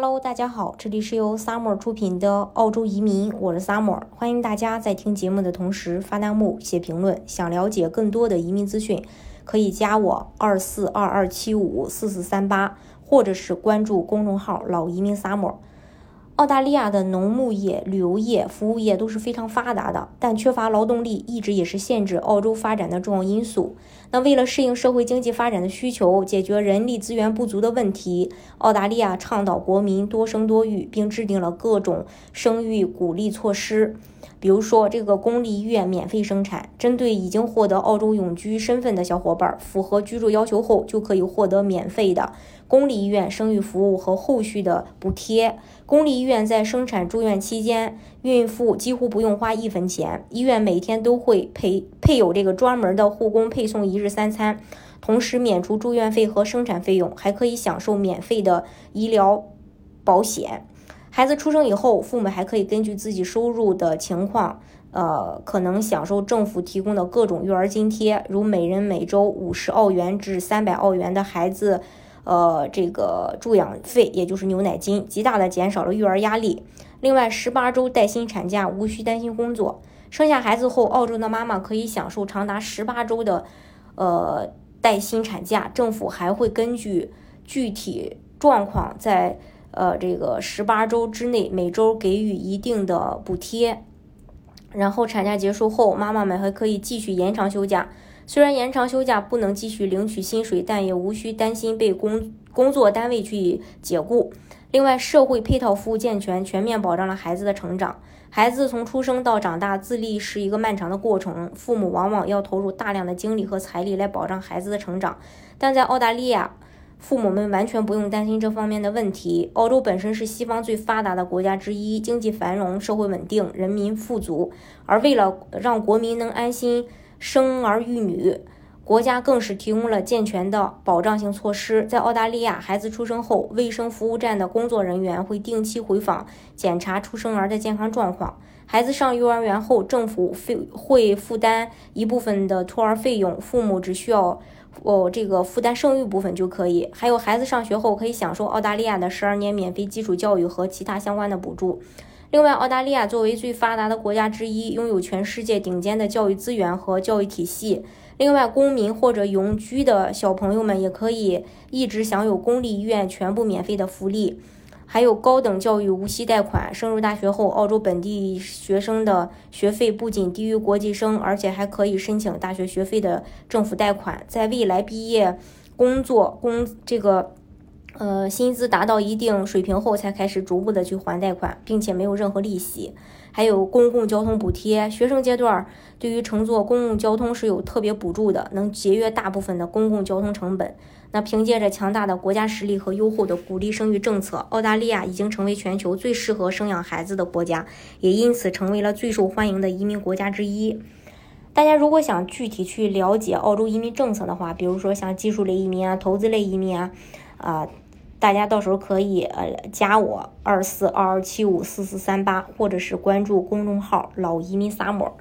Hello，大家好，这里是由 Summer 出品的澳洲移民，我是 Summer，欢迎大家在听节目的同时发弹幕、写评论。想了解更多的移民资讯，可以加我二四二二七五四四三八，或者是关注公众号老移民 Summer。澳大利亚的农牧业、旅游业、服务业都是非常发达的，但缺乏劳动力一直也是限制澳洲发展的重要因素。那为了适应社会经济发展的需求，解决人力资源不足的问题，澳大利亚倡导国民多生多育，并制定了各种生育鼓励措施。比如说，这个公立医院免费生产，针对已经获得澳洲永居身份的小伙伴，符合居住要求后，就可以获得免费的公立医院生育服务和后续的补贴。公立医院院在生产住院期间，孕妇几乎不用花一分钱，医院每天都会配配有这个专门的护工配送一日三餐，同时免除住院费和生产费用，还可以享受免费的医疗保险。孩子出生以后，父母还可以根据自己收入的情况，呃，可能享受政府提供的各种育儿津贴，如每人每周五十澳元至三百澳元的孩子，呃，这个助养费，也就是牛奶金，极大的减少了育儿压力。另外，十八周带薪产假，无需担心工作。生下孩子后，澳洲的妈妈可以享受长达十八周的，呃，带薪产假。政府还会根据具体状况在。呃，这个十八周之内，每周给予一定的补贴，然后产假结束后，妈妈们还可以继续延长休假。虽然延长休假不能继续领取薪水，但也无需担心被工工作单位去解雇。另外，社会配套服务健全，全面保障了孩子的成长。孩子从出生到长大，自立是一个漫长的过程，父母往往要投入大量的精力和财力来保障孩子的成长。但在澳大利亚，父母们完全不用担心这方面的问题。澳洲本身是西方最发达的国家之一，经济繁荣，社会稳定，人民富足。而为了让国民能安心生儿育女，国家更是提供了健全的保障性措施。在澳大利亚，孩子出生后，卫生服务站的工作人员会定期回访检查出生儿的健康状况。孩子上幼儿园后，政府费会负担一部分的托儿费用，父母只需要。哦，这个负担生育部分就可以，还有孩子上学后可以享受澳大利亚的十二年免费基础教育和其他相关的补助。另外，澳大利亚作为最发达的国家之一，拥有全世界顶尖的教育资源和教育体系。另外，公民或者永居的小朋友们也可以一直享有公立医院全部免费的福利。还有高等教育无息贷款，升入大学后，澳洲本地学生的学费不仅低于国际生，而且还可以申请大学学费的政府贷款。在未来毕业、工作、工这个，呃，薪资达到一定水平后，才开始逐步的去还贷款，并且没有任何利息。还有公共交通补贴，学生阶段对于乘坐公共交通是有特别补助的，能节约大部分的公共交通成本。那凭借着强大的国家实力和优厚的鼓励生育政策，澳大利亚已经成为全球最适合生养孩子的国家，也因此成为了最受欢迎的移民国家之一。大家如果想具体去了解澳洲移民政策的话，比如说像技术类移民啊、投资类移民啊，啊，大家到时候可以呃加我二四二二七五四四三八，或者是关注公众号“老移民萨摩。